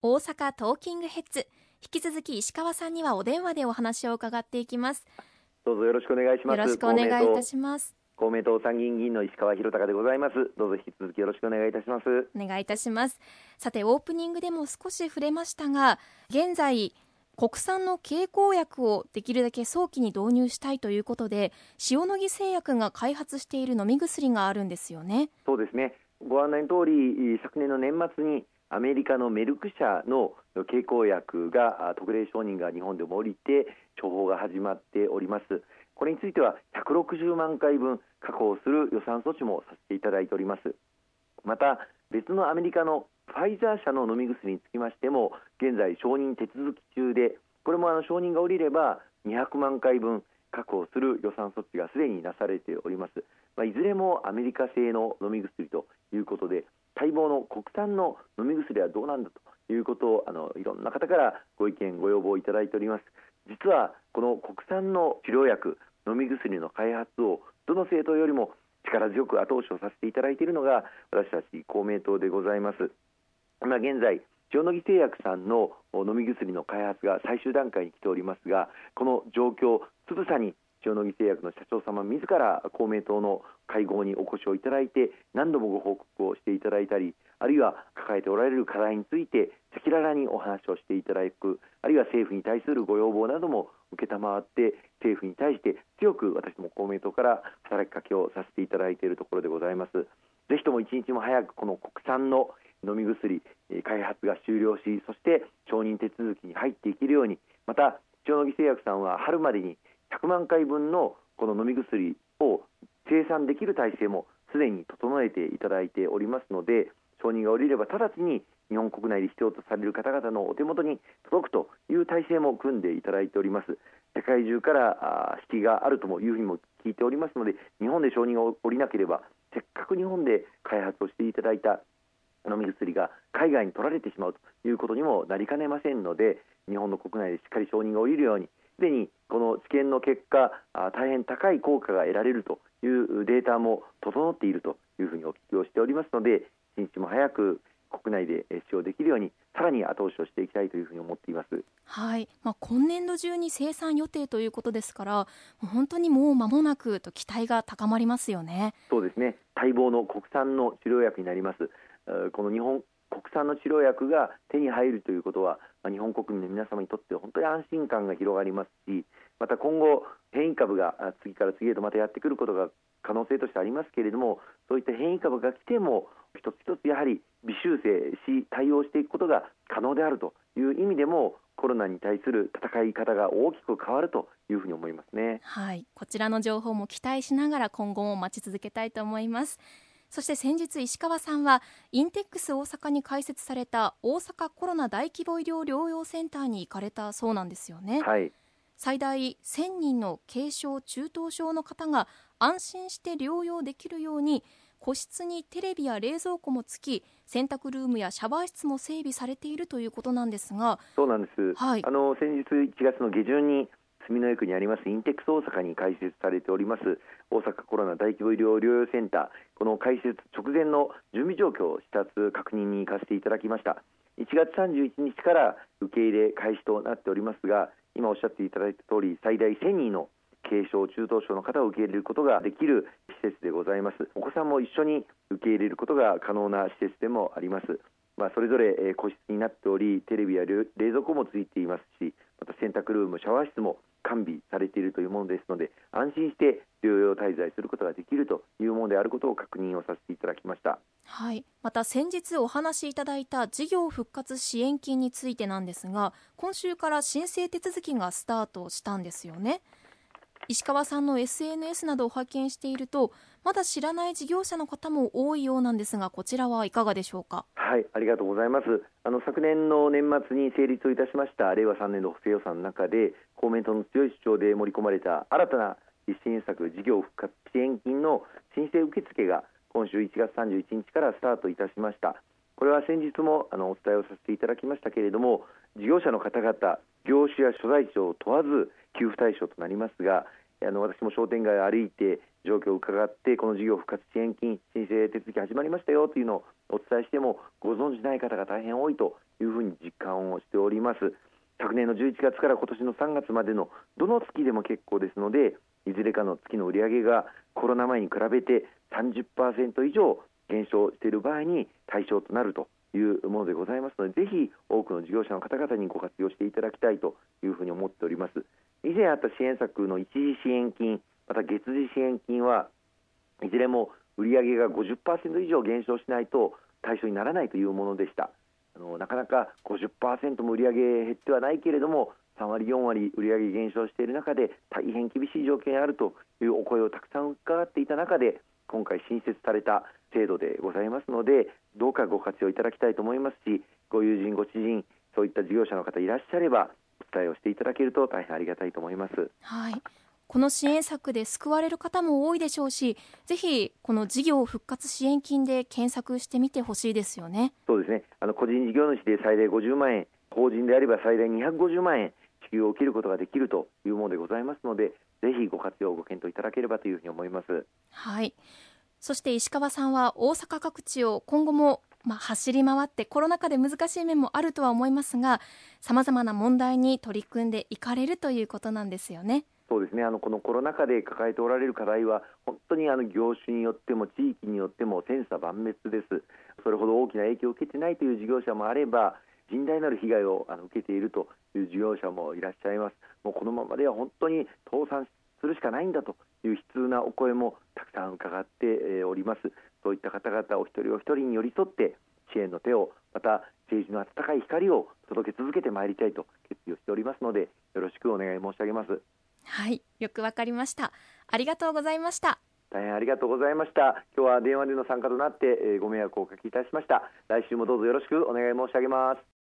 大阪トーキングヘッズ。引き続き石川さんにはお電話でお話を伺っていきます。どうぞよろしくお願いします。よろしくお願いいたします。公明党参議院議員の石川博隆でございます。どうぞ引き続きよろしくお願いいたします。お願いいたします。さてオープニングでも少し触れましたが現在国産の経口薬をできるだけ早期に導入したいということで塩野義製薬が開発している飲み薬があるんですよね。そうですね。ご案内の通り昨年の年末にアメリカのメルク社の経口薬が特例承認が日本でも降りて処方が始まっております。これについては160万回分確保する予算措置もさせていただいております。また別のアメリカのファイザー社の飲み薬につきましても現在承認手続き中でこれもあの承認が下りれば200万回分確保する予算措置がすでになされております、まあ、いずれもアメリカ製の飲み薬ということで待望の国産の飲み薬はどうなんだということをあのいろんな方からご意見ご要望いただいております。実はこの国産の治療薬飲み薬の開発をどの政党よりも力強く後押しをさせていただいているのが私たち公明党でございます。今現在塩野義製薬さんの飲み薬の開発が最終段階に来ておりますがこの状況つぶさに塩野義製薬の社長様自ら公明党の会合にお越しをいただいて何度もご報告をしていただいたりあるいは抱えておられる課題について赤裸々にお話をしていただくあるいは政府に対するご要望なども承って政府に対して強く私ども公明党から働きかけをさせていただいているところでございます。ぜひとも一日も早くこの国産の飲み薬開発が終了しそして承認手続きに入っていけるようにまた塩野義製薬さんは春までに100万回分のこの飲み薬を生産できる体制もすでに整えていただいておりますので承認が下りれば直ちに日本国内で必要とされる方々のお手元に届くという体制も組んでいただいております。世界中から引きがあるともいうふうにも聞いておりますので日本で承認が下りなければせっかく日本で開発をしていただいた飲み薬が海外に取られてしまうということにもなりかねませんので日本の国内でしっかり承認が下りるようにすでにこの治験の結果大変高い効果が得られるというデータも整っているというふうにお聞きをしておりますので一日も早く国内で使用できるようにさらに後押しをしていきたいというふうに思っています。はい、まあ、今年度中に生産予定ということですから、本当にもう間もなくと期待が高まりますよね。そうですね。待望の国産の治療薬になります。この日本国産の治療薬が手に入るということは、まあ、日本国民の皆様にとって本当に安心感が広がりますしまた今後変異株が次から次へとまたやってくることが可能性としてありますけれどもそういった変異株が来ても一つ一つやはり微修正し対応していくことが可能であるという意味でもコロナに対する戦い方が大きく変わるというふうに思いますね。はい、こちらの情報も期待しながら今後も待ち続けたいと思います。そして先日石川さんはインテックス大阪に開設された大阪コロナ大規模医療療養センターに行かれたそうなんですよね、はい、最大1000人の軽症中等症の方が安心して療養できるように個室にテレビや冷蔵庫もつき洗濯ルームやシャワー室も整備されているということなんですが。そうなんです、はい、あの先日1月の下旬に住之江区にありますインテックス大阪に開設されております大阪コロナ大規模医療療養センター。この開設直前の準備状況を視察確認に行かせていただきました。1月31日から受け入れ開始となっておりますが今おっしゃっていただいた通り最大1000人の軽症中等症の方を受け入れることができる施設でございます。お子さんも一緒に受け入れることが可能な施設でもあります。まあ、それぞれ個室になっておりテレビや冷蔵庫もついていますしまた洗濯ルームシャワー室も完備されているというものですので安心して療養滞在することができるというものであることを確認をさせていただきました。はい、また先日お話しいただいた事業復活支援金についてなんですが今週から申請手続きがスタートしたんですよね石川さんの SNS などを拝見しているとまだ知らない事業者の方も多いようなんですがこちらはいかがでしょうか？はいありがとうございます。あの昨年の年末に成立をいたしました令和3年度補正予算の中で公明党の強い主張で盛り込まれた新たな支援策事業復活支援金の申請受付が今週1月31日からスタートいたしました。これは先日もあのお伝えをさせていただきましたけれども事業者の方々業種や所在地を問わず給付対象となりますがあの私も商店街を歩いて状況を伺ってこの事業復活支援金申請手続き始まりましたよというのをお伝えしてもご存じない方が大変多いというふうに実感をしております。昨年の11月から今年の3月までのどの月でも結構ですのでいずれかの月の売り上げがコロナ前に比べて30%以上減少している場合に対象となるというものでございますのでぜひ多くの事業者の方々にご活用していただきたいというふうに思っております。以前あった支援策の一時支援金また月次支援金はいずれも売上が50%以上減少しないと対象にならないというものでした。あのなかなか50%も売上減ってはないけれども3割、4割売上減少している中で大変厳しい状況にあるというお声をたくさん伺っていた中で今回新設された制度でございますのでどうかご活用いただきたいと思いますしご友人、ご知人そういった事業者の方いらっしゃればお伝えをしていただけると大変ありがたいと思います。はいこの支援策で救われる方も多いでしょうし、ぜひこの事業復活支援金で検索してみてほしいですよね。そうですね。あの個人事業主で最大50万円、法人であれば最大250万円支給を受けることができるというものでございますので、ぜひご活用ご検討いただければというふうに思います。はい。そして石川さんは大阪各地を今後もまあ、走り回ってコロナ禍で難しい面もあるとは思いますがさまざまな問題に取り組んでいかれるということなんですよね。そうですね。あのこのコロナ禍で抱えておられる課題は本当にあの業種によっても地域によっても千差万別です。それほど大きな影響を受けてないという事業者もあれば甚大なる被害をあの受けているという事業者もいらっしゃいます。もうこのままでは本当に倒産するしかないんだという悲痛なお声もたくさん伺っております。そういった方々お一人お一人に寄り添って支援の手をまた政治の温かい光を届け続けてまいりたいと決意をしておりますのでよろしくお願い申し上げます。はいよくわかりました。ありがとうございました。大変ありがとうございました。今日は電話での参加となって、えー、ご迷惑をおかけいたしました。来週もどうぞよろしくお願い申し上げます